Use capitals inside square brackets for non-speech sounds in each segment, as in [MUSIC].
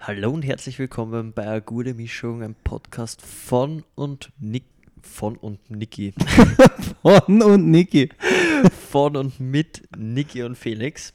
Hallo und herzlich willkommen bei einer gute Mischung, einem Podcast von und Nick, von und Niki. [LAUGHS] Von und Niki. von und mit Niki und Felix.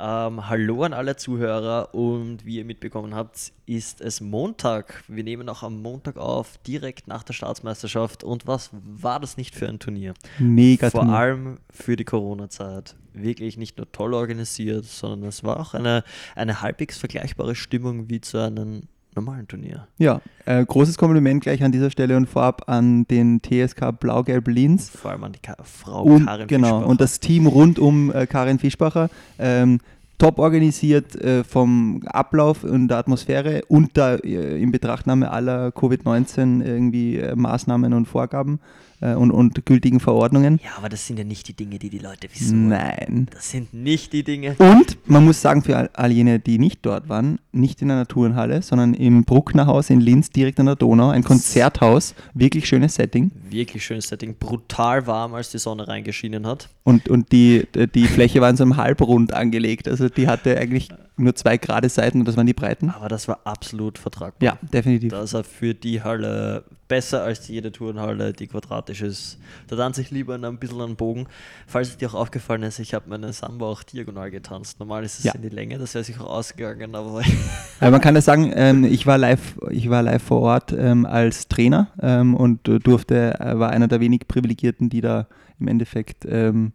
Ähm, hallo an alle Zuhörer und wie ihr mitbekommen habt, ist es Montag. Wir nehmen auch am Montag auf, direkt nach der Staatsmeisterschaft. Und was war das nicht für ein Turnier? Mega Vor Turnier. allem für die Corona-Zeit. Wirklich nicht nur toll organisiert, sondern es war auch eine, eine halbwegs vergleichbare Stimmung wie zu einem normalen Turnier. Ja, äh, großes Kompliment gleich an dieser Stelle und vorab an den TSK Blau-Gelb Linz. Vor allem an die Ka Frau Und, Karin genau, Fischbacher. und das Team rund um äh, Karin Fischbacher. Ähm, top organisiert äh, vom Ablauf und der Atmosphäre und der äh, in Betrachtnahme aller Covid-19 irgendwie äh, Maßnahmen und Vorgaben und, und gültigen Verordnungen. Ja, aber das sind ja nicht die Dinge, die die Leute wissen. Nein. Das sind nicht die Dinge. Und man muss sagen, für all, all jene, die nicht dort waren, nicht in einer Turnhalle, sondern im Brucknerhaus in Linz, direkt an der Donau, ein Konzerthaus, wirklich schönes Setting. Wirklich schönes Setting. Brutal warm, als die Sonne reingeschienen hat. Und, und die, die Fläche war in so einem Halbrund angelegt. Also die hatte eigentlich nur zwei gerade Seiten und das waren die Breiten. Aber das war absolut vertragbar. Ja, definitiv. Das war für die Halle besser als jede Turnhalle, die quadratisch ist. Da tanze ich lieber ein bisschen an den Bogen. Falls es dir auch aufgefallen ist, ich habe meine Samba auch diagonal getanzt. Normal ist es Ja. in die Länge, das wäre sich auch ausgegangen, aber [LAUGHS] Aber man kann ja sagen, ähm, ich, war live, ich war live vor Ort ähm, als Trainer ähm, und äh, durfte, äh, war einer der wenig Privilegierten, die da im Endeffekt ähm,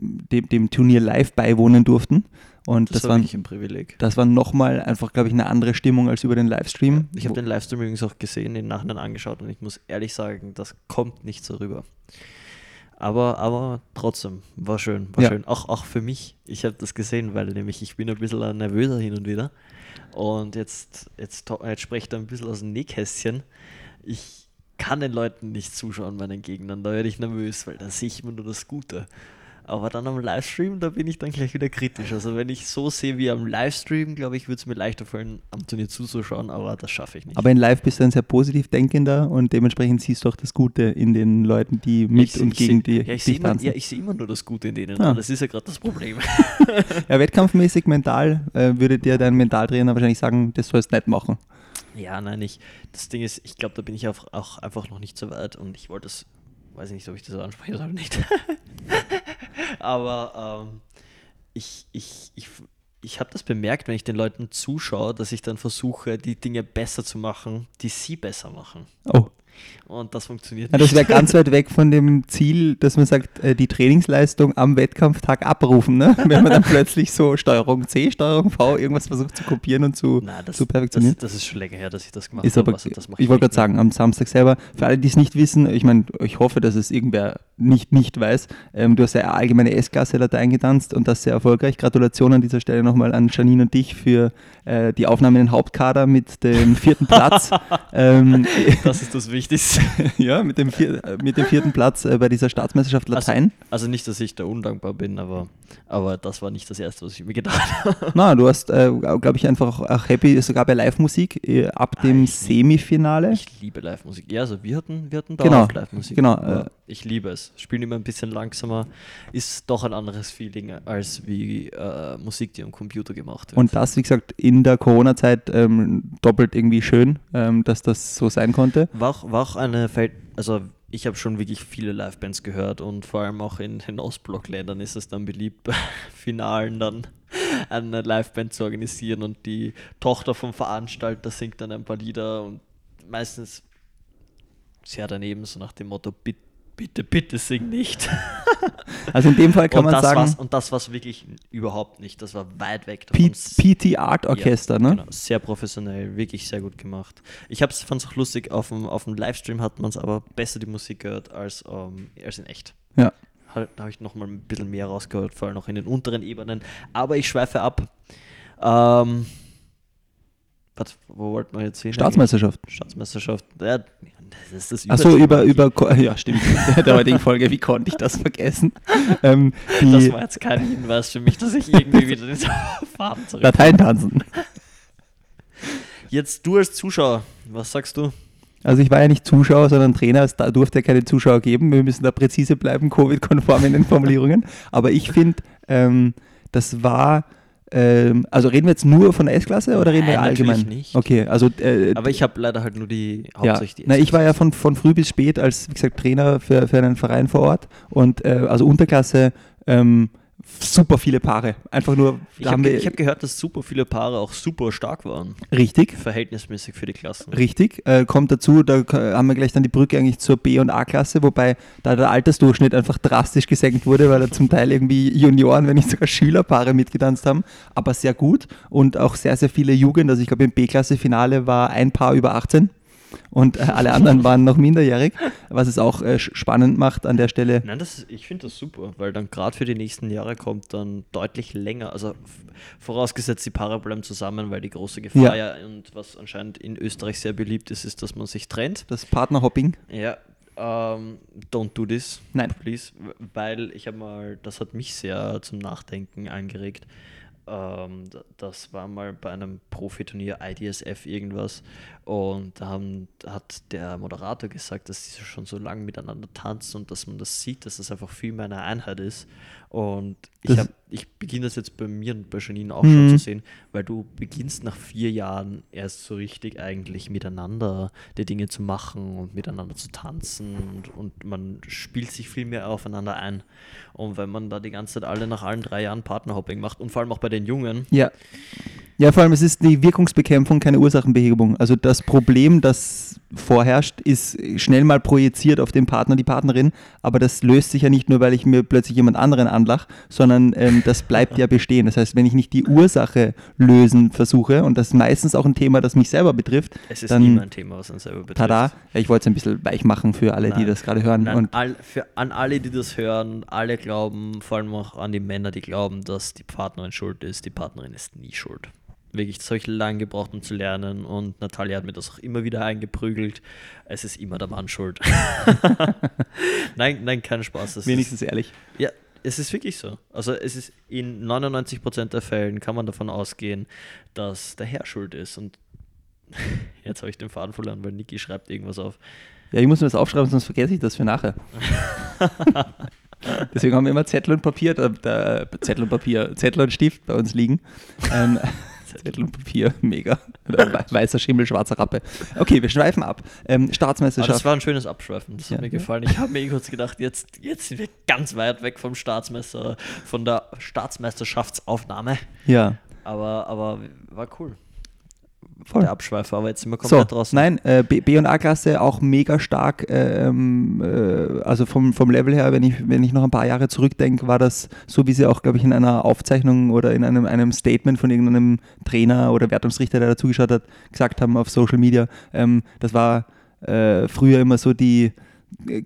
dem, dem Turnier live beiwohnen durften. Und das, das, war wirklich ein Privileg. das war nochmal einfach, glaube ich, eine andere Stimmung als über den Livestream. Ich habe den Livestream übrigens auch gesehen, den Nachhinein angeschaut und ich muss ehrlich sagen, das kommt nicht so rüber. Aber, aber trotzdem, war schön, war Ja. schön. Auch, auch für mich, ich habe das gesehen, weil nämlich ich bin ein bisschen nervöser hin und wieder. Und jetzt, jetzt, jetzt spreche ich ein bisschen aus dem Nähkästchen. Ich kann den Leuten nicht zuschauen, meinen Gegnern. Da werde ich nervös, weil da sehe ich immer nur das Gute. Aber dann am Livestream, da bin ich dann gleich wieder kritisch. Also wenn ich so sehe wie am Livestream, glaube ich, würde es mir leichter fallen, am Turnier zuzuschauen, aber das schaffe ich nicht. Aber in Live bist du ein sehr positiv denkender und dementsprechend siehst du auch das Gute in den Leuten, die mit Ich- und ich gegen seh- die ja, ich sehe dich immer, tanzen. ja, ich sehe immer nur das Gute in denen. Ah. Das ist ja gerade das Problem. [LAUGHS] [LAUGHS] Ja, wettkampfmäßig mental äh, würde dir dein Mentaltrainer wahrscheinlich sagen, das sollst du nicht machen. ja, nein, ich. Das Ding ist, ich glaube, da bin ich auch, auch einfach noch nicht so weit und ich wollte es, weiß ich nicht, ob ich das so anspreche oder nicht. [LAUGHS] aber ähm, ich, ich, ich, ich habe das bemerkt, wenn ich den Leuten zuschaue, dass ich dann versuche, die Dinge besser zu machen, die sie besser machen. Oh. Und das funktioniert Ja, das nicht. wäre ganz weit [LAUGHS] weg von dem Ziel, dass man sagt, äh, die Trainingsleistung am Wettkampftag abrufen, ne? [LAUGHS] wenn man dann plötzlich so Steuerung C, Steuerung V irgendwas versucht zu kopieren und zu, Nein, das, zu perfektionieren. Das, das ist schon länger her, dass ich das gemacht habe. also das ich wollte gerade sagen, am Samstag selber, für alle, die es nicht wissen, ich meine, ich hoffe, dass es irgendwer nicht, nicht weiß, ähm, du hast ja allgemeine S-Klasse-Latein getanzt und das sehr erfolgreich. Gratulation an dieser Stelle nochmal an Janine und dich für äh, die Aufnahme in den Hauptkader mit dem vierten Platz. [LAUGHS] ähm, Das ist das Wichtigste. [LAUGHS] ja, mit dem, vier, äh, mit dem vierten Platz äh, bei dieser Staatsmeisterschaft Latein. Also nicht, dass ich da undankbar bin, aber, aber das war nicht das Erste, was ich mir gedacht [LAUGHS] habe. Na, du hast, äh, glaube ich, einfach auch, happy, sogar bei Live-Musik äh, ab dem ich- Semifinale. Ich liebe Live-Musik. Ja, also wir hatten, wir hatten Genau, dauerhaft Live-Musik. genau, äh, ich liebe es. Spielen immer ein bisschen langsamer. Ist doch ein anderes Feeling als wie äh, Musik, die am Computer gemacht wird. Und das, wie gesagt, in der Corona-Zeit ähm, doppelt irgendwie schön, ähm, dass das so sein konnte. War auch, war auch eine Feld, also ich habe schon wirklich viele Livebands gehört und vor allem auch in den Ostblock-Ländern ist es dann beliebt, bei [LAUGHS] Finalen dann eine Liveband zu organisieren und die Tochter vom Veranstalter singt dann ein paar Lieder und meistens sehr daneben, so nach dem Motto, bitte, bitte, bitte sing nicht. [LAUGHS] Also in dem Fall kann und, man das sagen, war's, und das war es wirklich überhaupt nicht, das war weit weg davon. P PT Art Orchester, Ja, ne? Genau, sehr professionell, wirklich sehr gut gemacht. Ich fand es auch lustig, auf dem, auf dem Livestream hat man es aber besser die Musik gehört als, ähm, als in echt. Ja. Da habe ich nochmal ein bisschen mehr rausgehört, vor allem noch in den unteren Ebenen. Aber ich schweife ab. Ähm, was, wo wollten wir jetzt hin? Staatsmeisterschaft. Staatsmeisterschaft. Ja, das ist das Achso, über, über, [LAUGHS] ja, stimmt, der heutigen Folge, wie konnte ich das vergessen? Ähm, Das war jetzt kein Hinweis für mich, dass ich irgendwie wieder den [LAUGHS] Faden zurück. Latein tanzen. Jetzt du als Zuschauer, was sagst du? Also ich war ja nicht Zuschauer, sondern Trainer, es da durfte ja keine Zuschauer geben. Wir müssen da präzise bleiben, Covid-konform in den Formulierungen. Aber ich finde, ähm, das war ähm, also reden wir jetzt nur von der S-Klasse oder reden wir Nein, allgemein? natürlich nicht. Okay, also äh, Aber ich habe leider halt nur die ja. hauptsächlich die Na, ich war ja von, von früh bis spät als, wie gesagt, Trainer für, für einen Verein vor Ort und äh, also Unterklasse ähm, super viele Paare. Einfach nur, Ich habe hab gehört, dass super viele Paare auch super stark waren. richtig, Verhältnismäßig für die Klassen. Richtig, äh, kommt dazu, da haben wir gleich dann die Brücke eigentlich zur B- und A-Klasse, wobei da der Altersdurchschnitt einfach drastisch gesenkt wurde, weil da zum Teil irgendwie Junioren, wenn nicht sogar Schülerpaare mitgetanzt haben, aber sehr gut und auch sehr, sehr viele Jugend, also ich glaube im B-Klasse-Finale war ein Paar über 18 und äh, alle anderen waren noch minderjährig, was es auch äh, spannend macht an der Stelle. Nein, das, ist- ich finde das super, weil dann gerade für die nächsten Jahre kommt dann deutlich länger, also vorausgesetzt die Paare bleiben zusammen, weil die große Gefahr ja. und was anscheinend in Österreich sehr beliebt ist, ist, dass man sich trennt. Das Partnerhopping, Ja, ähm, don't do this, Nein. please, weil ich habe mal, das hat mich sehr zum Nachdenken angeregt. Ähm, das war mal bei einem Profiturnier IDSF irgendwas und da haben, hat der Moderator gesagt, dass diese schon so lange miteinander tanzen und dass man das sieht, dass das einfach viel mehr eine Einheit ist. Und ich, hab- ich beginne das jetzt bei mir und bei Janine auch schon Mhm. zu sehen, weil du beginnst nach vier Jahren erst so richtig eigentlich miteinander die Dinge zu machen und miteinander zu tanzen und, und man spielt sich viel mehr aufeinander ein. Und wenn man da die ganze Zeit alle nach allen drei Jahren Partnerhopping macht und vor allem auch bei den Jungen, Ja. Ja, vor allem, es ist die Wirkungsbekämpfung, keine Ursachenbehebung. Also das Problem, das vorherrscht, ist schnell mal projiziert auf den Partner, die Partnerin, aber das löst sich ja nicht nur, weil ich mir plötzlich jemand anderen anlach, sondern ähm, das bleibt ja bestehen. Das heißt, wenn ich nicht die Ursache lösen versuche, und das ist meistens auch ein Thema, das mich selber betrifft, es ist dann immer ein Thema, was uns selber betrifft. tada, ja, ich wollte es ein bisschen weich machen für alle, die Nein. das gerade hören. Nein, Und all, für, an alle, die das hören, alle glauben, vor allem auch an die Männer, die glauben, dass die Partnerin schuld ist. Die Partnerin ist nie schuld. Wirklich, ich lange gebraucht, um zu lernen. Und Natalia hat mir das auch immer wieder eingeprügelt. Es ist immer der Mann schuld. [LAUGHS] nein, nein, kein Spaß. Das wenigstens ehrlich. Ist, ja, es ist wirklich so. Also es ist in 99% der Fällen kann man davon ausgehen, dass der Herr schuld ist. Und [LAUGHS] jetzt habe ich den Faden verloren, weil Niki schreibt irgendwas auf. Ja, ich muss mir das aufschreiben, sonst vergesse ich das für nachher. [LAUGHS] Deswegen haben wir immer Zettel und Papier, da, da, Zettel und Papier, Zettel und Stift bei uns liegen. Ähm, Zettel und Papier, [LAUGHS] mega. Oder Weißer Schimmel, schwarzer Rappe. Okay, wir schweifen ab. Ähm, Aber Staatsmeisterschaft. das war ein schönes Abschweifen, das hat Ja. mir gefallen. Ich habe mir kurz gedacht, jetzt, jetzt sind wir ganz weit weg vom Staatsmeister, von der Staatsmeisterschaftsaufnahme. ja, Aber, aber war cool, voll. der Abschweifer, aber jetzt sind wir So, komplett draußen. nein, äh, B, B und A-Klasse auch mega stark. Ähm, äh, also vom, vom Level her, wenn ich, wenn ich noch ein paar Jahre zurückdenke, war das so, wie sie auch, glaube ich, in einer Aufzeichnung oder in einem, einem Statement von irgendeinem Trainer oder Wertungsrichter, der dazugeschaut hat, gesagt haben auf Social Media. Ähm, das war äh, früher immer so die äh,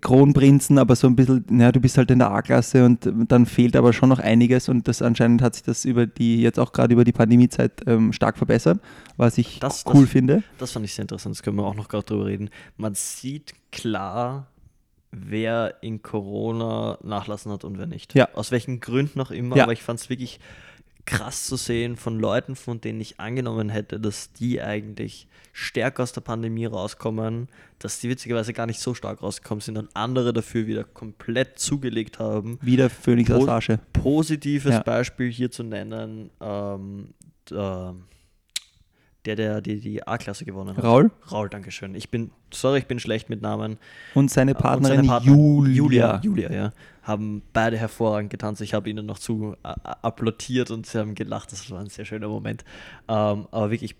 Kronprinzen, aber so ein bisschen, naja, du bist halt in der A-Klasse und dann fehlt aber schon noch einiges und das anscheinend hat sich das über die, jetzt auch gerade über die Pandemiezeit ähm, stark verbessert, was ich Das- cool das- finde. Das fand ich sehr interessant, das können wir auch noch gerade drüber reden. Man sieht klar, wer in Corona nachlassen hat und wer nicht. Ja. Aus welchen Gründen auch immer, Ja. aber ich fand es wirklich krass zu sehen von Leuten, von denen ich angenommen hätte, dass die eigentlich stärker aus der Pandemie rauskommen, dass die witzigerweise gar nicht so stark rausgekommen sind und andere dafür wieder komplett zugelegt haben. Wieder Phoenix der Asche. Positives Ja. Beispiel hier zu nennen, ähm, der, der, der die, die A-Klasse gewonnen hat. Raul Raul, Dankeschön. Ich bin, sorry, ich bin schlecht mit Namen. und seine Und Partnerin seine Partner- Julia. Julia, Julia, ja. Haben beide hervorragend getanzt. Ich habe ihnen noch zu äh, applaudiert und sie haben gelacht. Das war ein sehr schöner Moment. Ähm, aber wirklich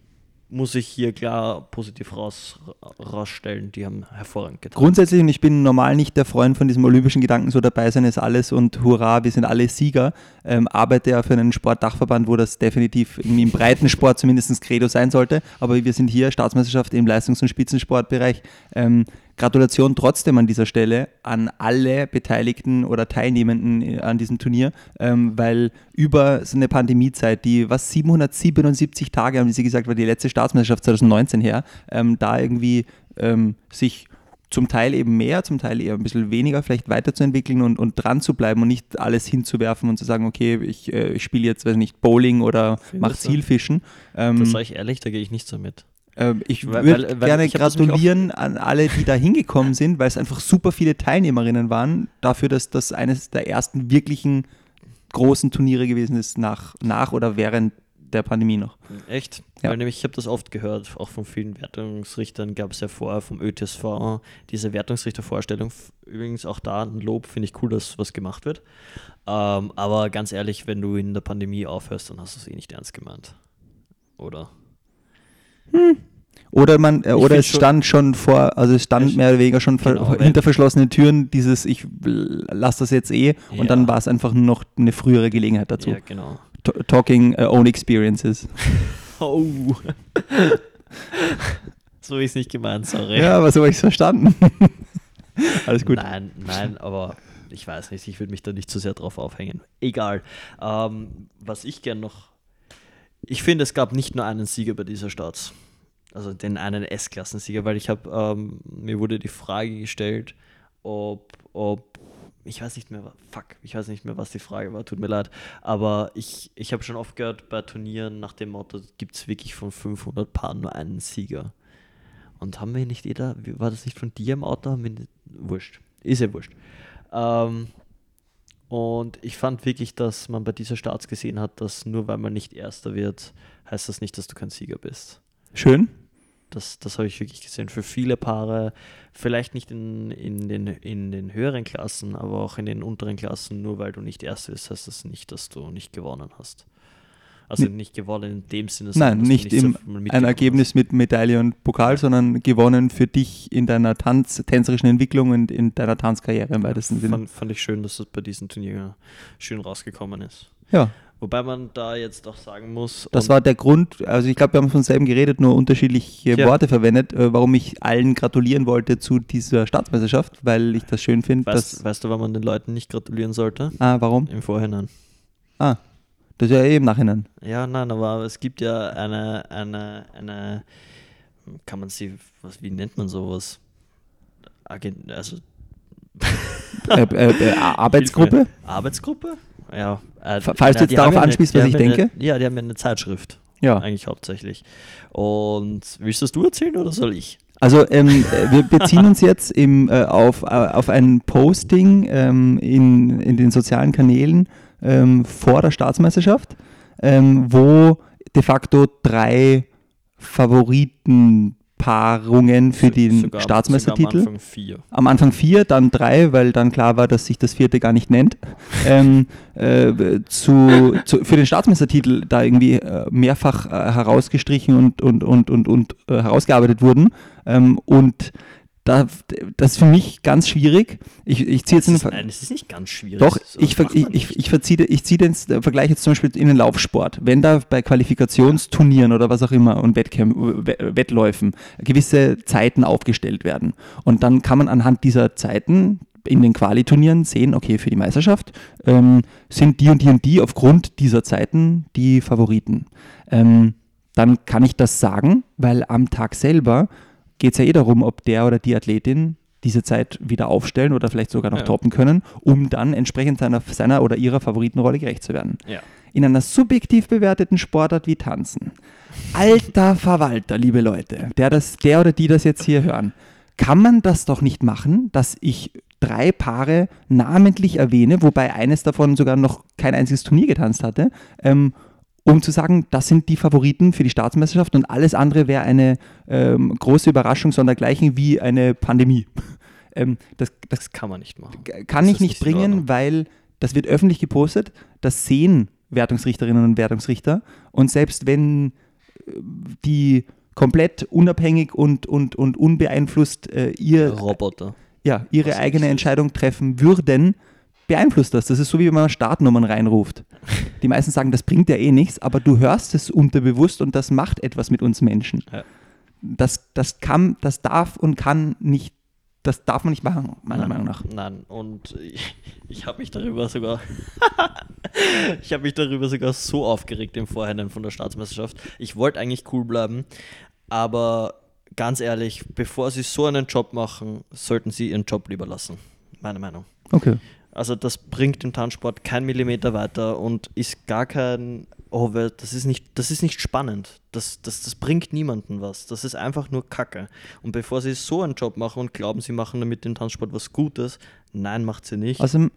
muss ich hier klar positiv raus, rausstellen. Die haben hervorragend getanzt. Grundsätzlich, und ich bin normal nicht der Freund von diesem olympischen Gedanken, so dabei sein ist alles und hurra, wir sind alle Sieger, ähm, arbeite ja für einen Sportdachverband, wo das definitiv irgendwie im Breitensport zumindest Credo sein sollte. Aber wir sind hier Staatsmeisterschaft im Leistungs- und Spitzensportbereich. Ähm, Gratulation trotzdem an dieser Stelle an alle Beteiligten oder Teilnehmenden äh, an diesem Turnier, ähm, weil über so eine Pandemiezeit, die was 777 Tage haben, wie Sie gesagt, war die letzte Staatsmeisterschaft 2019 her, ähm, da irgendwie ähm, sich zum Teil eben mehr, zum Teil eher ein bisschen weniger vielleicht weiterzuentwickeln und, und dran zu bleiben und nicht alles hinzuwerfen und zu sagen, okay, ich, äh, ich spiele jetzt, weiß nicht, Bowling oder mache? Zielfischen. Ähm, Das sage ich ehrlich, da gehe ich nicht so mit. Ähm, ich würde gerne ich gratulieren an alle, die da hingekommen sind, weil es einfach super viele Teilnehmerinnen waren, dafür, dass das eines der ersten wirklichen großen Turniere gewesen ist nach, nach oder während der Pandemie noch. Echt? Ja. Weil nämlich, ich habe das oft gehört, auch von vielen Wertungsrichtern gab es ja vorher vom ÖTSV diese Wertungsrichtervorstellung. Übrigens auch da ein Lob, finde ich cool, dass was gemacht wird. Ähm, aber ganz ehrlich, wenn du in der Pandemie aufhörst, dann hast du es eh nicht ernst gemeint. Oder? Oder man, äh, oder es stand schon vor, also es stand mehr oder weniger schon ver- genau, wenn- hinter verschlossenen Türen dieses, ich lasse das jetzt eh und Ja. dann war es einfach nur noch eine frühere Gelegenheit dazu. Ja, genau. T talking uh, own experiences. [LAUGHS] Oh. [LAUGHS] so ist nicht gemeint, sorry. Ja, aber so habe ich es verstanden. [LAUGHS] Alles gut. Nein, nein, aber ich weiß nicht, ich würde mich da nicht zu sehr drauf aufhängen. Egal. Ähm, was ich gern noch. Ich finde, es gab nicht nur einen Sieger bei dieser Starts. Also den einen S-Klassensieger, weil ich habe, ähm, mir wurde die Frage gestellt, ob, ob, ich weiß nicht mehr, fuck, ich weiß nicht mehr, was die Frage war, tut mir leid, aber ich, ich habe schon oft gehört bei Turnieren nach dem Motto, gibt es wirklich von 500 Paaren nur einen Sieger. Und haben wir nicht jeder, war das nicht von dir im Auto? Haben wir nicht, wurscht. Ist ja wurscht. Ähm, und ich fand wirklich, dass man bei dieser Starts gesehen hat, dass nur weil man nicht Erster wird, heißt das nicht, dass du kein Sieger bist. Schön. Das, das habe ich wirklich gesehen. Für viele Paare, vielleicht nicht in, in, den, in den höheren Klassen, aber auch in den unteren Klassen, nur weil du nicht Erster bist, heißt das nicht, dass du nicht gewonnen hast. Also nicht gewonnen in dem Sinne, Nein, dass du nicht so ein Ergebnis mit Medaille und Pokal, sondern gewonnen für dich in deiner Tanz, tänzerischen Entwicklung und in deiner Tanzkarriere im hast. weitesten Sinne. Fand, fand ich schön, dass das bei diesem Turnier schön rausgekommen ist. Ja, Wobei man da jetzt auch sagen muss, das war der Grund, also ich glaube, wir haben von selben geredet, nur unterschiedliche Ja. Worte verwendet, äh, warum ich allen gratulieren wollte zu dieser Staatsmeisterschaft, weil ich das schön finde, weißt, weißt du, wann man den Leuten nicht gratulieren sollte? Ah, warum? Im Vorhinein. Ah, das ist ja eh im Nachhinein. Ja, nein, aber es gibt ja eine, eine, eine, kann man sie, was, wie nennt man sowas? Agent, also äh, äh, äh, [LAUGHS] Arbeitsgruppe? Arbeitsgruppe? Ja. Äh, Fa- falls du jetzt darauf anspielst, was ich denke? Eine, ja, die haben ja eine Zeitschrift, Ja. eigentlich hauptsächlich. Und willst das du erzählen oder soll ich? Also ähm, äh, wir beziehen uns jetzt im, äh, auf, äh, auf ein Posting ähm, in, in den sozialen Kanälen ähm, vor der Staatsmeisterschaft, ähm, wo de facto drei Favoritenpaarungen für So- den sogar- Staatsmeistertitel. Sogar am Anfang vier. Am Anfang vier, dann drei, weil dann klar war, dass sich das vierte gar nicht nennt. [LAUGHS] ähm, äh, zu, zu, für den Staatsmeistertitel da irgendwie äh, mehrfach äh, herausgestrichen und, und, und, und, und äh, herausgearbeitet wurden. Ähm, und da, das ist für mich ganz schwierig. Ich, ich ziehe jetzt Das ist, nein, es ist nicht ganz schwierig. doch, So ich, ich, ich, verziehe, ich ziehe den äh, Vergleich jetzt zum Beispiel in den Laufsport. Wenn da bei Qualifikationsturnieren oder was auch immer und Wettkämpfen, We- Wettläufen gewisse Zeiten aufgestellt werden und dann kann man anhand dieser Zeiten in den Qualiturnieren sehen, okay, für die Meisterschaft ähm, sind die und die und die aufgrund dieser Zeiten die Favoriten. Ähm, dann kann ich das sagen, weil am Tag selber geht es ja eh darum, ob der oder die Athletin diese Zeit wieder aufstellen oder vielleicht sogar noch Ja. toppen können, um dann entsprechend seiner, seiner oder ihrer Favoritenrolle gerecht zu werden. Ja. In einer subjektiv bewerteten Sportart wie Tanzen. Alter Verwalter, liebe Leute, der, das, der oder die das jetzt hier hören, kann man das doch nicht machen, dass ich drei Paare namentlich erwähne, wobei eines davon sogar noch kein einziges Turnier getanzt hatte, ähm, um zu sagen, das sind die Favoriten für die Staatsmeisterschaft und alles andere wäre eine ähm, große Überraschung sondergleichen wie eine Pandemie. [LAUGHS] ähm, das, das kann man nicht machen. Kann Das ich nicht nicht in bringen, weil das wird öffentlich gepostet, das sehen Wertungsrichterinnen und Wertungsrichter und selbst wenn äh, die komplett unabhängig und, und, und unbeeinflusst äh, ihr, Roboter. ja, ihre eigene. Entscheidung treffen würden, beeinflusst das. Das ist so, wie wenn man Startnummern reinruft. Die meisten sagen, das bringt ja eh nichts, aber du hörst es unterbewusst und das macht etwas mit uns Menschen. Ja. Das, das kann, das darf und kann nicht, das darf man nicht machen, meiner Nein, Meinung nach. Nein, und ich, ich habe mich darüber sogar, [LAUGHS] ich habe mich darüber sogar so aufgeregt im Vorhinein von der Staatsmeisterschaft. Ich wollte eigentlich cool bleiben, aber ganz ehrlich, bevor sie so einen Job machen, sollten sie ihren Job lieber lassen. Meine Meinung. Okay. Also das bringt den Tanzsport kein Millimeter weiter und ist gar kein, oh, das ist nicht, das ist nicht spannend. Das, das, das bringt niemanden was. Das ist einfach nur Kacke. Und bevor sie so einen Job machen und glauben, sie machen damit dem Tanzsport was Gutes, nein, macht sie nicht. Außerdem,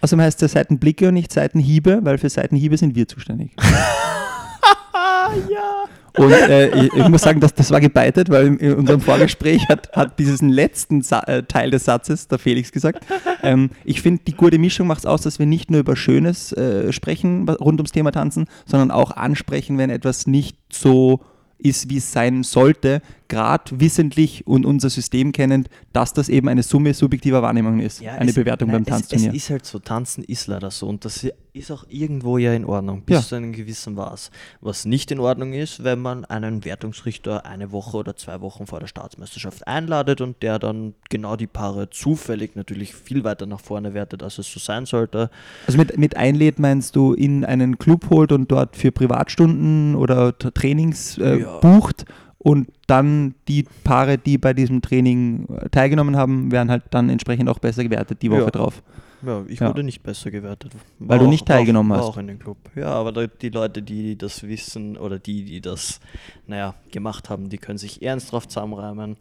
außerdem heißt es Seitenblicke und nicht Seitenhiebe, weil für Seitenhiebe sind wir zuständig. [LAUGHS] [LAUGHS] ja. Und äh, ich, ich, muss sagen, dass das war gebeitet, weil in unserem Vorgespräch hat, hat diesen letzten Sa äh, Teil des Satzes der Felix gesagt. Ähm, ich finde, die gute Mischung macht es aus, dass wir nicht nur über Schönes äh, sprechen rund ums Thema Tanzen, sondern auch ansprechen, wenn etwas nicht so ist, wie es sein sollte, gerade wissentlich und unser System kennend, dass das eben eine Summe subjektiver Wahrnehmungen ist, ja, eine es, Bewertung nein, beim Tanzturnier. Es, es ist halt so, Tanzen ist leider so und das ist auch irgendwo ja in Ordnung, bis ja. zu einem gewissen Maß. Was nicht in Ordnung ist, wenn man einen Wertungsrichter eine Woche oder zwei Wochen vor der Staatsmeisterschaft einladet und der dann genau die Paare zufällig natürlich viel weiter nach vorne wertet, als es so sein sollte. Also mit, mit einlädt meinst du in einen Club holt und dort für Privatstunden oder Trainings äh, ja. bucht und dann die Paare, die bei diesem Training äh, teilgenommen haben, werden halt dann entsprechend auch besser gewertet die Woche ja. drauf. Ja, ich ja. wurde nicht besser gewertet. War Weil du nicht teilgenommen war, hast. War auch in den Club. Ja, aber die Leute, die das wissen oder die, die das, naja, gemacht haben, die können sich ernst drauf zusammenreimen.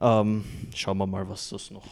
Ähm, schauen wir mal, was das noch,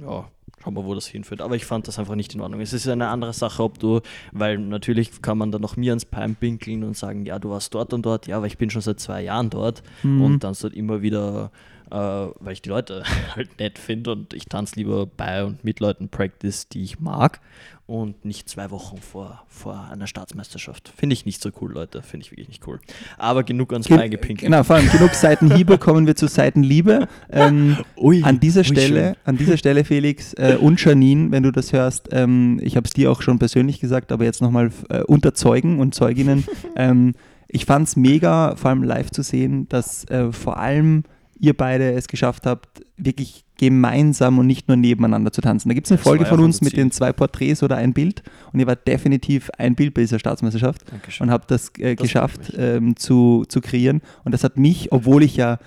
ja, schauen wir, wo das hinführt. Aber ich fand das einfach nicht in Ordnung. Es ist eine andere Sache, ob du, weil natürlich kann man dann noch mir ans Bein pinkeln und sagen, ja, du warst dort und dort, ja, aber ich bin schon seit zwei Jahren dort mhm. und dann halt immer wieder äh, weil ich die Leute [LAUGHS] halt nett finde und ich tanze lieber bei und mit Leuten Practice, die ich mag und nicht zwei Wochen vor, vor einer Staatsmeisterschaft. Finde ich nicht so cool, Leute. Finde ich wirklich nicht cool. Aber genug ans Bein gepinkelt. Genau, vor allem genug Seitenhiebe, kommen wir zu Seitenliebe. Ähm, [LAUGHS] ui, an, dieser Stelle, an dieser Stelle, Felix äh, und Janine, wenn du das hörst, ähm, ich habe es dir auch schon persönlich gesagt, aber jetzt nochmal äh, unter Zeugen und Zeuginnen. [LAUGHS] ähm, ich fand es mega, vor allem live zu sehen, dass äh, vor allem ihr beide es geschafft habt, wirklich gemeinsam und nicht nur nebeneinander zu tanzen. Da gibt es eine das Folge von uns mit den zwei Porträts oder ein Bild und ihr wart definitiv ein Bild bei dieser Staatsmeisterschaft Dankeschön. und habt das, äh, das geschafft ähm, zu, zu kreieren. Und das hat mich, obwohl ich ja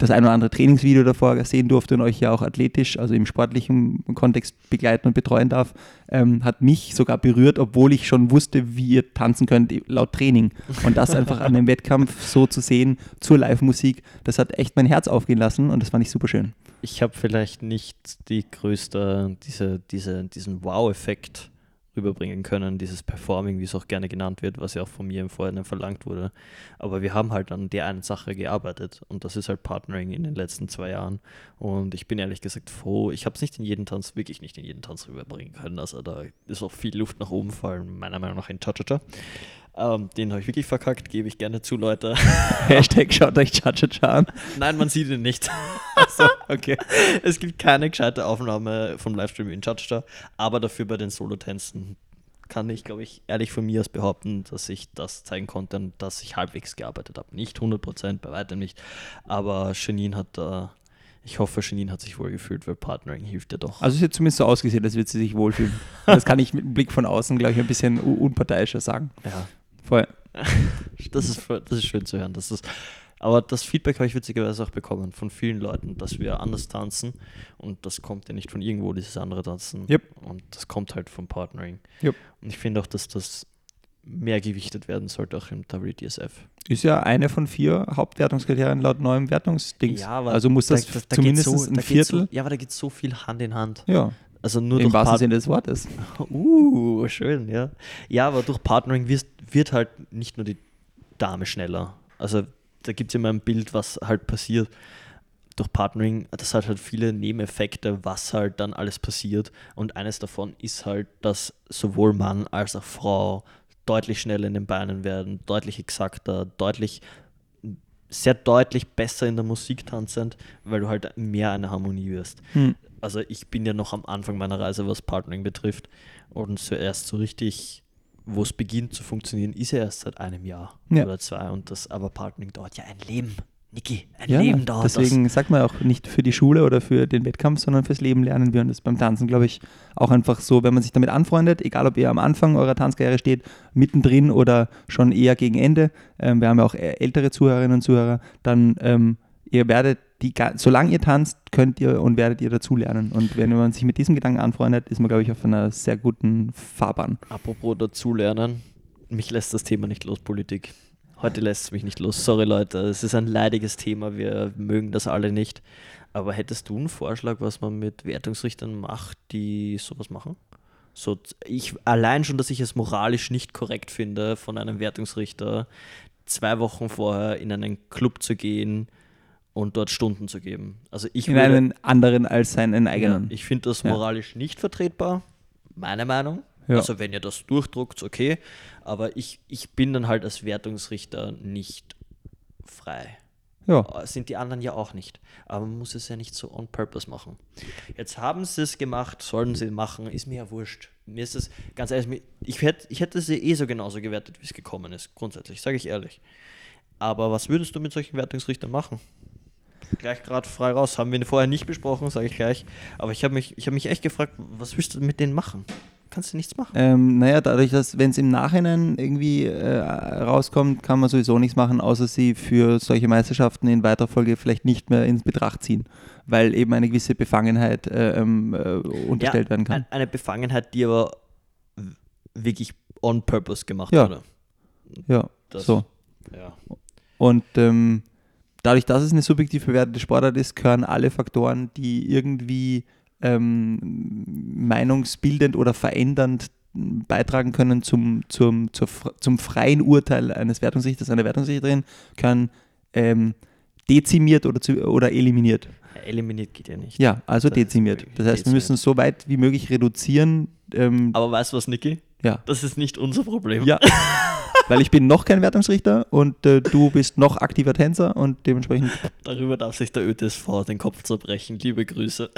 das ein oder andere Trainingsvideo davor sehen durfte und euch ja auch athletisch, also im sportlichen Kontext begleiten und betreuen darf, ähm, hat mich sogar berührt, obwohl ich schon wusste, wie ihr tanzen könnt laut Training. Und das einfach an einem Wettkampf so zu sehen zur Live-Musik, das hat echt mein Herz aufgehen lassen und das fand ich super schön. Ich habe vielleicht nicht die größte, diese, diese, diesen Wow-Effekt rüberbringen können, dieses Performing, wie es auch gerne genannt wird, was ja auch von mir im Vorhinein verlangt wurde. Aber wir haben halt an der einen Sache gearbeitet und das ist halt Partnering in den letzten zwei Jahren. Und ich bin ehrlich gesagt froh, ich habe es nicht in jeden Tanz, wirklich nicht in jeden Tanz rüberbringen können. Also da ist auch viel Luft nach oben, vor allem meiner Meinung nach in Cha-Cha-Cha. Ähm, den habe ich wirklich verkackt, gebe ich gerne zu, Leute. [LAUGHS] Hashtag schaut euch Cha-Cha-Cha an. Nein, man sieht ihn nicht. [LAUGHS] Achso, okay. Es gibt keine gescheite Aufnahme vom Livestream in Cha-Cha-Cha, aber dafür bei den Solo-Tänzen kann ich, glaube ich, ehrlich von mir aus behaupten, dass ich das zeigen konnte und dass ich halbwegs gearbeitet habe. Nicht 100%, bei weitem nicht, aber Janine hat da ich hoffe, Janine hat sich wohl gefühlt, weil Partnering hilft ja doch. Also es hat zumindest so ausgesehen, als würde sie sich wohlfühlen. [LAUGHS] das kann ich mit einem Blick von außen, glaube ich, ein bisschen unparteiischer sagen. Ja, Voll. [LAUGHS] das, ist, das ist schön zu hören. Das ist, aber das Feedback habe ich witzigerweise auch bekommen von vielen Leuten, dass wir anders tanzen und das kommt ja nicht von irgendwo, dieses andere Tanzen. Yep. Und das kommt halt vom Partnering. Yep. Und ich finde auch, dass das mehr gewichtet werden sollte, auch im WDSF. Ist ja eine von vier Hauptwertungskriterien laut neuem Wertungsdings. Ja, aber also muss das da, da zumindest so, ein Viertel. So, ja, aber da geht so viel Hand in Hand. Ja. Also nur Im wahrsten Sinne des Wortes. [LAUGHS] Uh, schön, ja. Ja, aber durch Partnering wird, wird halt nicht nur die Dame schneller. Also da gibt es immer ein Bild, was halt passiert. Durch Partnering, das hat halt viele Nebeneffekte, was halt dann alles passiert. Und eines davon ist halt, dass sowohl Mann als auch Frau deutlich schneller in den Beinen werden, deutlich exakter, deutlich sehr deutlich besser in der Musik tanzend, weil du halt mehr eine Harmonie wirst. Hm also ich bin ja noch am Anfang meiner Reise, was Partnering betrifft. Und zuerst so richtig, wo es beginnt zu funktionieren, ist ja erst seit einem Jahr ja. oder zwei. Und das, aber Partnering dauert ja ein Leben. Niki, ein ja, Leben dauert deswegen das. sagt man auch nicht für die Schule oder für den Wettkampf, sondern fürs Leben lernen wir. Und das beim Tanzen, glaube ich, auch einfach so, wenn man sich damit anfreundet, egal ob ihr am Anfang eurer Tanzkarriere steht, mittendrin oder schon eher gegen Ende, ähm, wir haben ja auch ältere Zuhörerinnen und Zuhörer, dann ähm, ihr werdet die, solange ihr tanzt, könnt ihr und werdet ihr dazulernen. Und wenn man sich mit diesem Gedanken anfreundet, ist man, glaube ich, auf einer sehr guten Fahrbahn. Apropos dazulernen, mich lässt das Thema nicht los, Politik. Heute lässt es mich nicht los. Sorry Leute, es ist ein leidiges Thema, wir mögen das alle nicht. Aber hättest du einen Vorschlag, was man mit Wertungsrichtern macht, die sowas machen? So, ich allein schon, dass ich es moralisch nicht korrekt finde, von einem Wertungsrichter zwei Wochen vorher in einen Club zu gehen und dort Stunden zu geben. Also ich In würde, einen anderen als seinen ja, eigenen. ich finde das Ja. moralisch nicht vertretbar, meine Meinung. Ja. Also wenn ihr das durchdruckt, okay. Aber ich, ich bin dann halt als Wertungsrichter nicht frei. ja. Äh, Sind die anderen ja auch nicht. Aber man muss es ja nicht so on purpose machen. Jetzt haben sie es gemacht, sollen sie machen, ist mir ja wurscht. Mir ist es, ganz ehrlich, ich hätte, ich hätte sie eh so genauso gewertet, wie es gekommen ist, grundsätzlich, sage ich ehrlich. Aber was würdest du mit solchen Wertungsrichtern machen? Gleich gerade frei raus, haben wir vorher nicht besprochen, sage ich gleich. Aber ich habe mich, ich hab mich echt gefragt, was willst du mit denen machen? Kannst du nichts machen. Ähm, naja, dadurch, dass, wenn es im Nachhinein irgendwie äh, rauskommt, kann man sowieso nichts machen, außer sie für solche Meisterschaften in weiterer Folge vielleicht nicht mehr in Betracht ziehen, weil eben eine gewisse Befangenheit äh, ähm, äh, unterstellt werden kann. ein- Eine Befangenheit, die aber wirklich on purpose gemacht Ja. wurde. Ja, Das- so. Ja. Und ähm, dadurch, dass es eine subjektiv bewertete Sportart ist, gehören alle Faktoren, die irgendwie ähm, meinungsbildend oder verändernd beitragen können zum, zum, zur, zum freien Urteil eines Wertungsrichters, einer Wertungsrichterin, können ähm, dezimiert oder, zu, oder eliminiert. Eliminiert geht ja nicht. Ja, also Das dezimiert. Das heißt, wir müssen so weit wie möglich reduzieren. Ähm, Aber weißt du was, Niki? ja. Das ist nicht unser Problem. Ja, [LAUGHS] weil ich bin noch kein Wertungsrichter und äh, du bist noch aktiver Tänzer und dementsprechend Darüber darf sich der ÖTSV den Kopf zerbrechen. Liebe Grüße.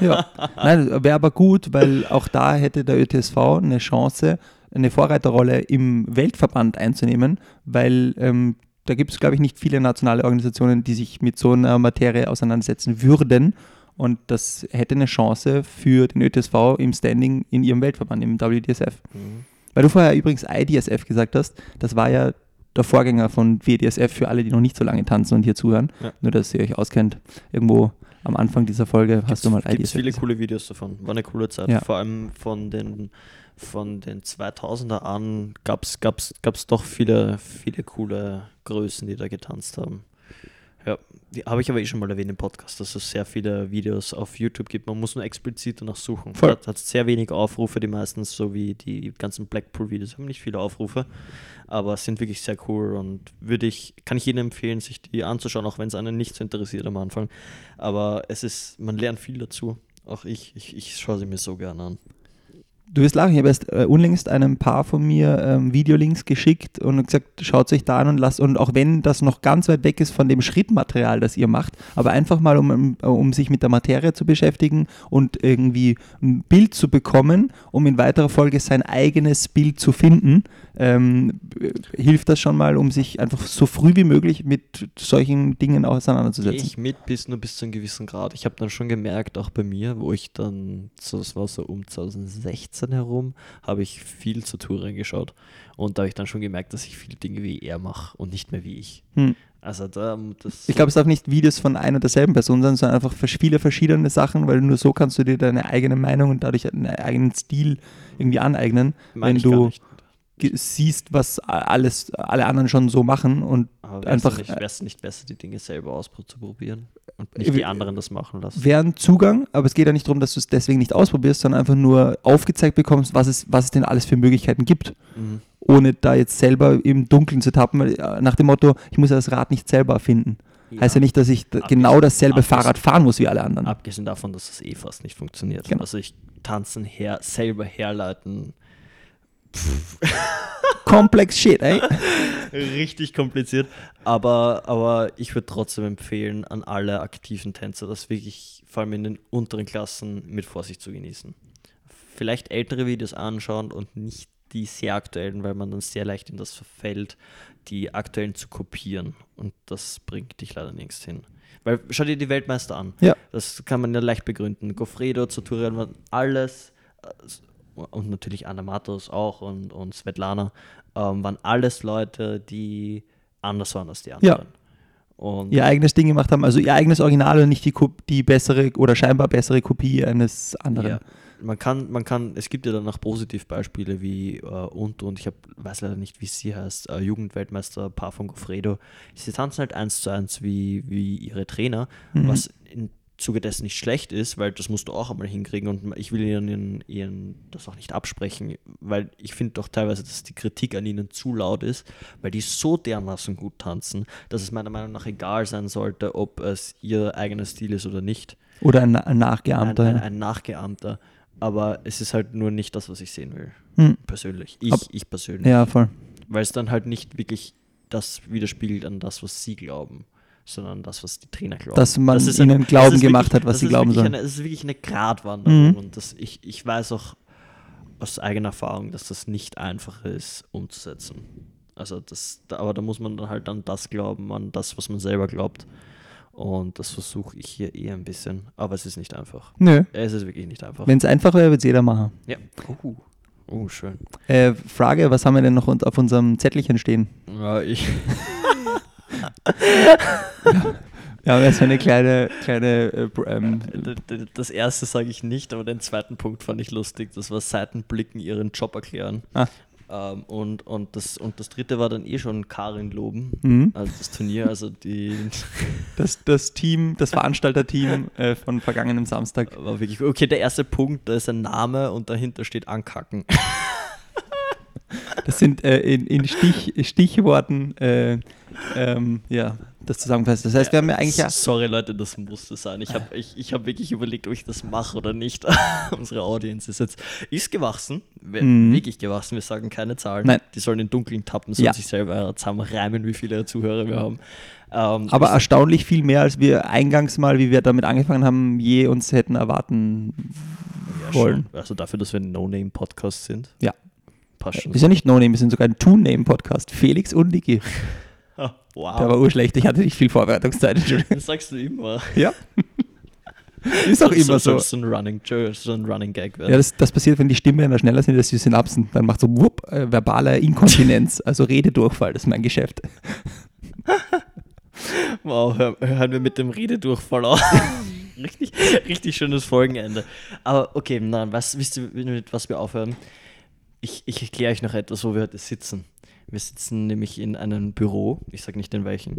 Ja, nein, wäre aber gut, weil auch da hätte der ÖTSV eine Chance, eine Vorreiterrolle im Weltverband einzunehmen, weil ähm, da gibt es, glaube ich, nicht viele nationale Organisationen, die sich mit so einer Materie auseinandersetzen würden. Und das hätte eine Chance für den ÖTSV im Standing in ihrem Weltverband, im WDSF. Weil du vorher übrigens IDSF gesagt hast, das war ja der Vorgänger von WDSF für alle, die noch nicht so lange tanzen und hier zuhören. Ja. Nur, dass ihr euch auskennt. Irgendwo am Anfang dieser Folge hast du mal Gibt IDSF viele gesagt. coole Videos davon. War eine coole Zeit. Ja. Vor allem von den, von den 2000er an gab es gab's, gab's doch viele, viele coole Größen, die da getanzt haben. Ja, habe ich aber eh schon mal erwähnt im Podcast, dass es sehr viele Videos auf YouTube gibt. Man muss nur explizit danach suchen. Voll. Hat, hat sehr wenig Aufrufe, die meistens, so wie die ganzen Blackpool-Videos haben nicht viele Aufrufe, aber sind wirklich sehr cool und würde ich, kann ich jedem empfehlen, sich die anzuschauen, auch wenn es einen nicht so interessiert am Anfang. Aber es ist, man lernt viel dazu. Auch ich, ich, ich schaue sie mir so gerne an. Du wirst lachen, ich habe erst äh, unlängst einem Paar von mir ähm, Videolinks geschickt und gesagt, schaut euch da an und lasst, und auch wenn das noch ganz weit weg ist von dem Schrittmaterial, das ihr macht, aber einfach mal, um, um sich mit der Materie zu beschäftigen und irgendwie ein Bild zu bekommen, um in weiterer Folge sein eigenes Bild zu finden, ähm, äh, hilft das schon mal, um sich einfach so früh wie möglich mit solchen Dingen auseinanderzusetzen. ich mit bis nur bis zu einem gewissen Grad. Ich habe dann schon gemerkt, auch bei mir, wo ich dann, das war so um 2016 herum, habe ich viel zu Touren geschaut. Und da habe ich dann schon gemerkt, dass ich viele Dinge wie er mache und nicht mehr wie ich. Hm. Also da, Ich glaube, es darf nicht Videos von ein und derselben Person sein, sondern einfach viele verschiedene Sachen, weil nur so kannst du dir deine eigene Meinung und dadurch einen eigenen Stil irgendwie aneignen, meine wenn du siehst, was alles, alle anderen schon so machen und Aber einfach, nicht, wär's nicht besser, die Dinge selber auszuprobieren und nicht Äh, die anderen das machen lassen? wäre ein Zugang, aber es geht ja nicht darum, dass du es deswegen nicht ausprobierst, sondern einfach nur aufgezeigt bekommst, was es, was es denn alles für Möglichkeiten gibt, Mhm. ohne da jetzt selber im Dunkeln zu tappen, äh, nach dem Motto, ich muss ja das Rad nicht selber erfinden. Heißt ja nicht, dass ich Abgesehen- genau dasselbe Fahrrad fahren muss wie alle anderen. Abgesehen davon, dass das eh fast nicht funktioniert. Genau. Also ich tanzen her, selber herleiten. Komplex Shit, ey. [LAUGHS] Richtig kompliziert. Aber, aber ich würde trotzdem empfehlen, an alle aktiven Tänzer, das wirklich vor allem in den unteren Klassen mit Vorsicht zu genießen. Vielleicht ältere Videos anschauen und nicht die sehr aktuellen, weil man dann sehr leicht in das verfällt, die aktuellen zu kopieren. Und das bringt dich leider nirgends hin. Weil schau dir die Weltmeister an. Ja. Das kann man ja leicht begründen. Goffredo, Zuturian, alles äh, und natürlich Anna Matos auch und, und Svetlana ähm, waren alles Leute, die anders waren als die anderen. Und ihr eigenes Ding gemacht haben, also ihr eigenes Original und nicht die, die bessere oder scheinbar bessere Kopie eines anderen. Ja, man kann, man kann, es gibt ja dann auch Positivbeispiele wie äh, und und ich hab, weiß leider nicht, wie sie heißt, äh, Jugendweltmeister Paar von Goffredo. Sie tanzen halt eins zu eins wie, wie ihre Trainer, Mhm. was Zuge dessen nicht schlecht ist, weil das musst du auch einmal hinkriegen und ich will ihnen, ihren, ihren das auch nicht absprechen, weil ich finde doch teilweise, dass die Kritik an ihnen zu laut ist, weil die so dermaßen gut tanzen, dass es meiner Meinung nach egal sein sollte, ob es ihr eigener Stil ist oder nicht Oder ein, ein ein, Nachgeahmter. ein, ja. ein Nachgeahmter. Aber es ist halt nur nicht das, was ich sehen will. Hm. Persönlich. Ich, Ab- ich persönlich. ja, voll. Weil es dann halt nicht wirklich das widerspiegelt an das, was sie glauben, sondern das, was die Trainer glauben. Dass man Das ihnen das Glauben gemacht wirklich- hat, was sie glauben sollen. Eine, es ist wirklich eine Gratwanderung. Mhm. Und das, ich, ich weiß auch aus eigener Erfahrung, dass das nicht einfach ist umzusetzen. Also das, da, aber da muss man dann halt an das glauben, an das, was man selber glaubt. Und das versuche ich hier eher ein bisschen. Aber es ist nicht einfach. Nö. Es ist wirklich nicht einfach. Wenn es einfach wäre, würde es jeder machen. Ja. Oh, oh schön. Äh, Frage, was haben wir denn noch auf unserem Zettelchen stehen? Ja, ich, [LAUGHS] Wir haben jetzt eine kleine, kleine äh, ähm, das erste sage ich nicht, aber den zweiten Punkt fand ich lustig. Das war Seitenblicken ihren Job erklären. Ah. Ähm, und, und, das, und das dritte war dann eh schon Karin loben. mhm. Also das Turnier, also die [LAUGHS] das, das Team, das Veranstalterteam äh, von vergangenem Samstag. war wirklich. Okay, der erste Punkt, da ist ein Name und dahinter steht Ankacken. [LAUGHS] Das sind äh, in, in Stich, Stichworten, äh, ähm, ja, das zusammengefasst. Das heißt, wir haben ja eigentlich ja, Sorry, Leute, das musste sein. Ich habe ich, ich hab wirklich überlegt, ob ich das mache oder nicht. [LAUGHS] Unsere Audience ist jetzt ist gewachsen, Mhm. wirklich gewachsen. Wir sagen keine Zahlen. Nein. Die sollen in Dunkeln tappen, sollen Ja. sich selber zusammenreimen, wie viele Zuhörer wir haben. Ähm, aber ich- erstaunlich viel mehr, als wir eingangs mal, wie wir damit angefangen haben, je uns hätten erwarten ja, wollen. schon. Also dafür, dass wir ein No-Name-Podcast sind. Ja. Passt schon. Ist ja nicht No-Name, wir sind sogar ein Two-Name-Podcast. Felix und Niki. [LAUGHS] Ah, Der wow. war urschlecht, ich hatte nicht viel Vorbereitungszeit. [LAUGHS] Das sagst du immer. Ja. [LAUGHS] Ist auch immer so. Soll so ein Running, so ein Running Gag werden. Ja, das, das passiert, wenn die Stimmbänder schneller sind als die Synapsen. Dann macht so wupp, äh, verbale Inkontinenz, also Rededurchfall, das ist mein Geschäft. Wow, hör, hören wir mit dem Rededurchfall auf. richtig, richtig schönes Folgenende. Aber okay, nein, was wisst ihr, mit was wir aufhören? Ich, ich erkläre euch noch etwas, wo wir heute sitzen. Wir sitzen nämlich in einem Büro, ich sage nicht in welchen,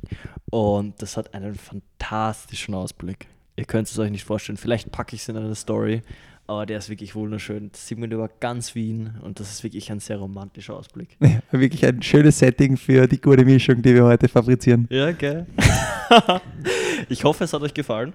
und das hat einen fantastischen Ausblick. Ihr könnt es euch nicht vorstellen. Vielleicht packe ich es in eine Story, aber der ist wirklich wunderschön. Das sieht man über ganz Wien und das ist wirklich ein sehr romantischer Ausblick. [LAUGHS] Ja, wirklich ein schönes Setting für die gute Mischung, die wir heute fabrizieren. Ja, geil. [LAUGHS] ich hoffe, es hat euch gefallen.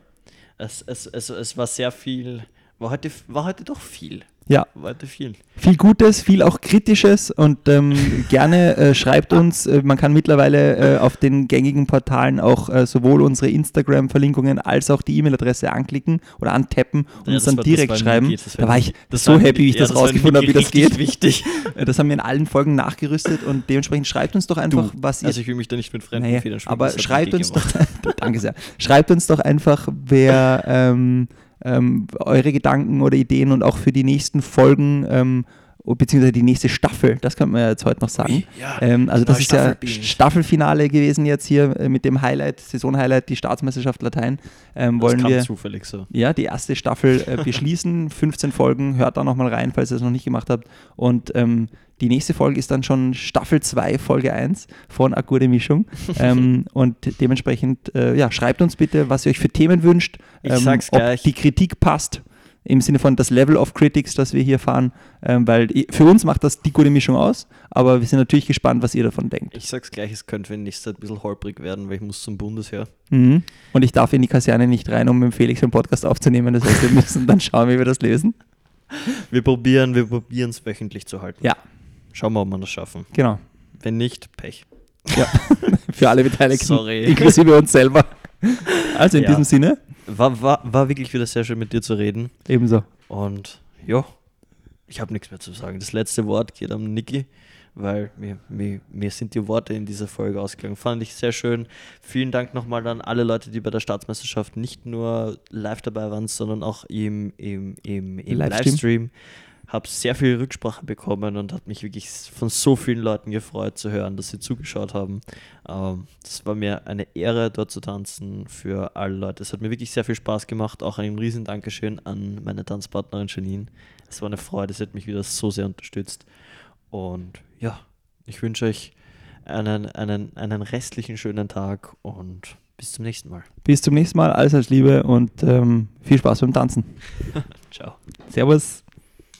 Es, es, es, es war sehr viel, war heute, war heute doch viel. Ja, War heute viel. viel Gutes, viel auch Kritisches und ähm, [LAUGHS] gerne äh, schreibt uns. Äh, man kann mittlerweile äh, auf den gängigen Portalen auch äh, sowohl unsere Instagram-Verlinkungen als auch die E-Mail-Adresse anklicken oder antappen und Ja, uns das dann war- das direkt schreiben. Das da war ich. Das so happy, wie ich das Ja, war rausgefunden habe, wie das geht. wichtig. [LAUGHS] Äh, Das haben wir in allen Folgen nachgerüstet und dementsprechend schreibt uns doch einfach, was ihr Also ich will mich da nicht mit fremden Naja, Federn schmücken, aber das schreibt uns doch, [LAUGHS] danke sehr, schreibt uns doch einfach, wer ähm, ähm, eure Gedanken oder Ideen und auch für die nächsten Folgen ähm, beziehungsweise die nächste Staffel, das könnte man ja jetzt heute noch sagen. Ja, Ähm, also das ist ja Staffel. Staffelfinale gewesen jetzt hier äh, mit dem Highlight, Saisonhighlight, die Staatsmeisterschaft Latein. Ähm, das wollen kam wir zufällig so. ja, die erste Staffel äh, beschließen. [LAUGHS] 15 Folgen, hört da nochmal rein, falls ihr es noch nicht gemacht habt. Und ähm, die nächste Folge ist dann schon Staffel 2, Folge 1 von Akkurde Mischung. [LAUGHS] ähm, und dementsprechend, äh, ja, schreibt uns bitte, was ihr euch für Themen wünscht. Ich sag's ob gleich. die Kritik passt. Im Sinne von das Level of Critics, das wir hier fahren, ähm, weil für uns macht das die gute Mischung aus, aber wir sind natürlich gespannt, was ihr davon denkt. Ich sag's gleich, es könnte wenn nächste Zeit ein bisschen holprig werden, weil ich muss zum Bundesheer. Mhm. Und ich darf in die Kaserne nicht rein, um mit Felix einen Podcast aufzunehmen, das heißt, wir müssen dann schauen, wie wir das lösen. Wir probieren, wir probieren es wöchentlich zu halten. Ja. Schauen wir, ob wir das schaffen. Genau. Wenn nicht, Pech. Ja, [LAUGHS] für alle Beteiligten, Sorry. inklusive uns selber. Also in Ja. diesem Sinne, War, war, war wirklich wieder sehr schön mit dir zu reden. ebenso. Und ja, ich habe nichts mehr zu sagen. Das letzte Wort geht an Niki, weil mir, mir, mir sind die Worte in dieser Folge ausgegangen. Fand ich sehr schön. Vielen Dank nochmal an alle Leute, die bei der Staatsmeisterschaft nicht nur live dabei waren, sondern auch im, im, im, im Livestream. Livestream. Habe sehr viel Rücksprache bekommen und hat mich wirklich von so vielen Leuten gefreut zu hören, dass sie zugeschaut haben. Ähm, das war mir eine Ehre, dort zu tanzen für alle Leute. Es hat mir wirklich sehr viel Spaß gemacht. Auch ein riesen Dankeschön an meine Tanzpartnerin Janine. Es war eine Freude, sie hat mich wieder so sehr unterstützt. Und ja, ich wünsche euch einen, einen, einen restlichen schönen Tag und bis zum nächsten Mal. Bis zum nächsten Mal, alles als Liebe und ähm, viel Spaß beim Tanzen. [LAUGHS] Ciao. Servus.